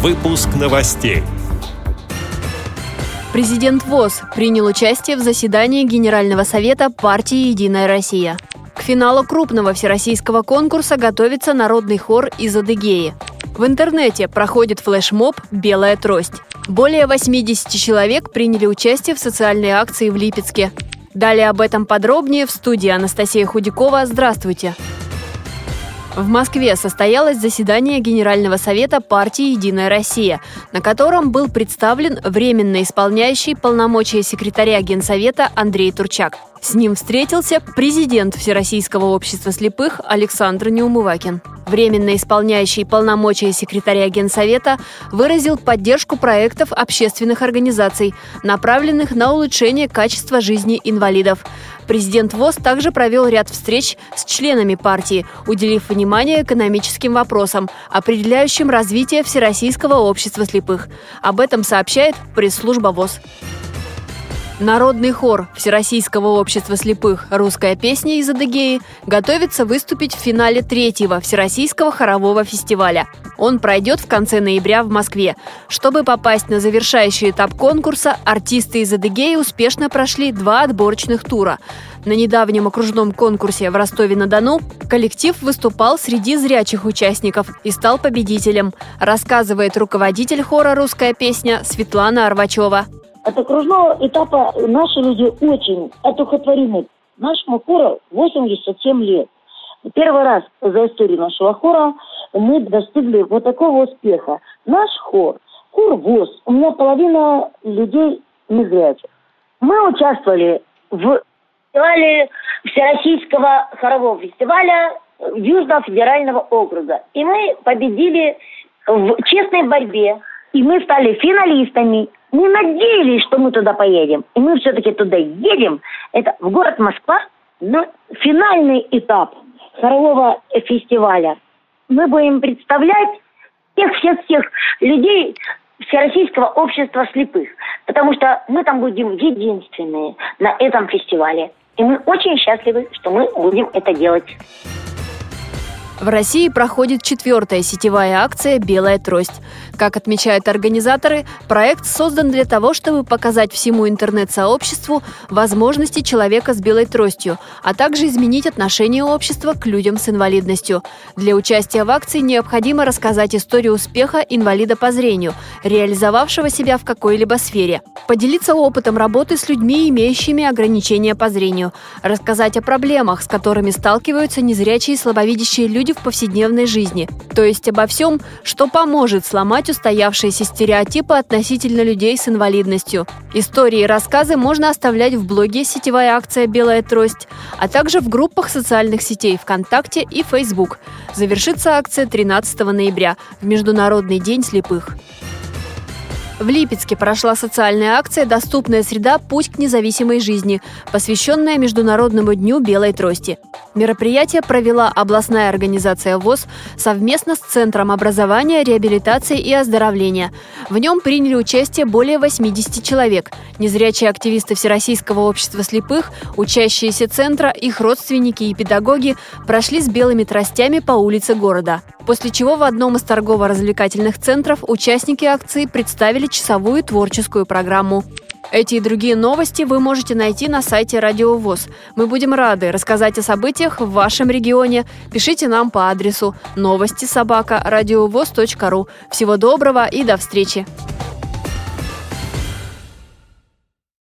Выпуск новостей. Президент ВОЗ принял участие в заседании Генерального совета партии «Единая Россия». К финалу крупного всероссийского конкурса готовится народный хор из Адыгеи. В интернете проходит флешмоб «Белая трость». Более 80 человек приняли участие в социальной акции в Липецке. Далее об этом подробнее в студии Анастасия Худякова. Здравствуйте! В Москве состоялось заседание Генерального совета партии «Единая Россия», на котором был представлен временно исполняющий полномочия секретаря Генсовета Андрей Турчак. С ним встретился президент Всероссийского общества слепых Александр Неумывакин. Временно исполняющий полномочия секретаря Генсовета выразил поддержку проектов общественных организаций, направленных на улучшение качества жизни инвалидов. Президент ВОЗ также провел ряд встреч с членами партии, уделив внимание экономическим вопросам, определяющим развитие Всероссийского общества слепых. Об этом сообщает пресс-служба ВОЗ. Народный хор Всероссийского общества слепых «Русская песня» из Адыгеи готовится выступить в финале третьего Всероссийского хорового фестиваля. Он пройдет в конце ноября в Москве. Чтобы попасть на завершающий этап конкурса, артисты из Адыгеи успешно прошли два отборочных тура. На недавнем окружном конкурсе в Ростове-на-Дону коллектив выступал среди зрячих участников и стал победителем, рассказывает руководитель хора «Русская песня» Светлана Арвачева. От окружного этапа наши люди очень одухотворены. Нашему хору 87 лет. Первый раз за историю нашего хора мы достигли вот такого успеха. Наш хор, хор ВОЗ, у меня половина людей незрячих. Мы участвовали в фестивале Всероссийского хорового фестиваля Южного федерального округа. И мы победили в честной борьбе. И мы стали финалистами не надеялись, что мы туда поедем. И мы все-таки туда едем. Это в город Москва на финальный этап хорового фестиваля. Мы будем представлять всех-всех-всех людей Всероссийского общества слепых. Потому что мы там будем единственные на этом фестивале. И мы очень счастливы, что мы будем это делать. В России проходит четвертая сетевая акция «Белая трость». Как отмечают организаторы, проект создан для того, чтобы показать всему интернет-сообществу возможности человека с белой тростью, а также изменить отношение общества к людям с инвалидностью. Для участия в акции необходимо рассказать историю успеха инвалида по зрению, реализовавшего себя в какой-либо сфере, поделиться опытом работы с людьми, имеющими ограничения по зрению, рассказать о проблемах, с которыми сталкиваются незрячие и слабовидящие люди в повседневной жизни, то есть обо всем, что поможет сломать устоявшиеся стереотипы относительно людей с инвалидностью. Истории и рассказы можно оставлять в блоге «Сетевая акция «Белая трость», а также в группах социальных сетей ВКонтакте и Facebook. Завершится акция 13 ноября, в Международный день слепых. В Липецке прошла социальная акция «Доступная среда. Путь к независимой жизни», посвященная Международному дню белой трости. Мероприятие провела областная организация ВОЗ совместно с Центром образования, реабилитации и оздоровления. В нем приняли участие более 80 человек. Незрячие активисты Всероссийского общества слепых, учащиеся центра, их родственники и педагоги прошли с белыми тростями по улице города. После чего в одном из торгово-развлекательных центров участники акции представили часовую творческую программу. Эти и другие новости вы можете найти на сайте Радио ВОЗ. Мы будем рады рассказать о событиях в вашем регионе. Пишите нам по адресу новости собака ру. Всего доброго и до встречи!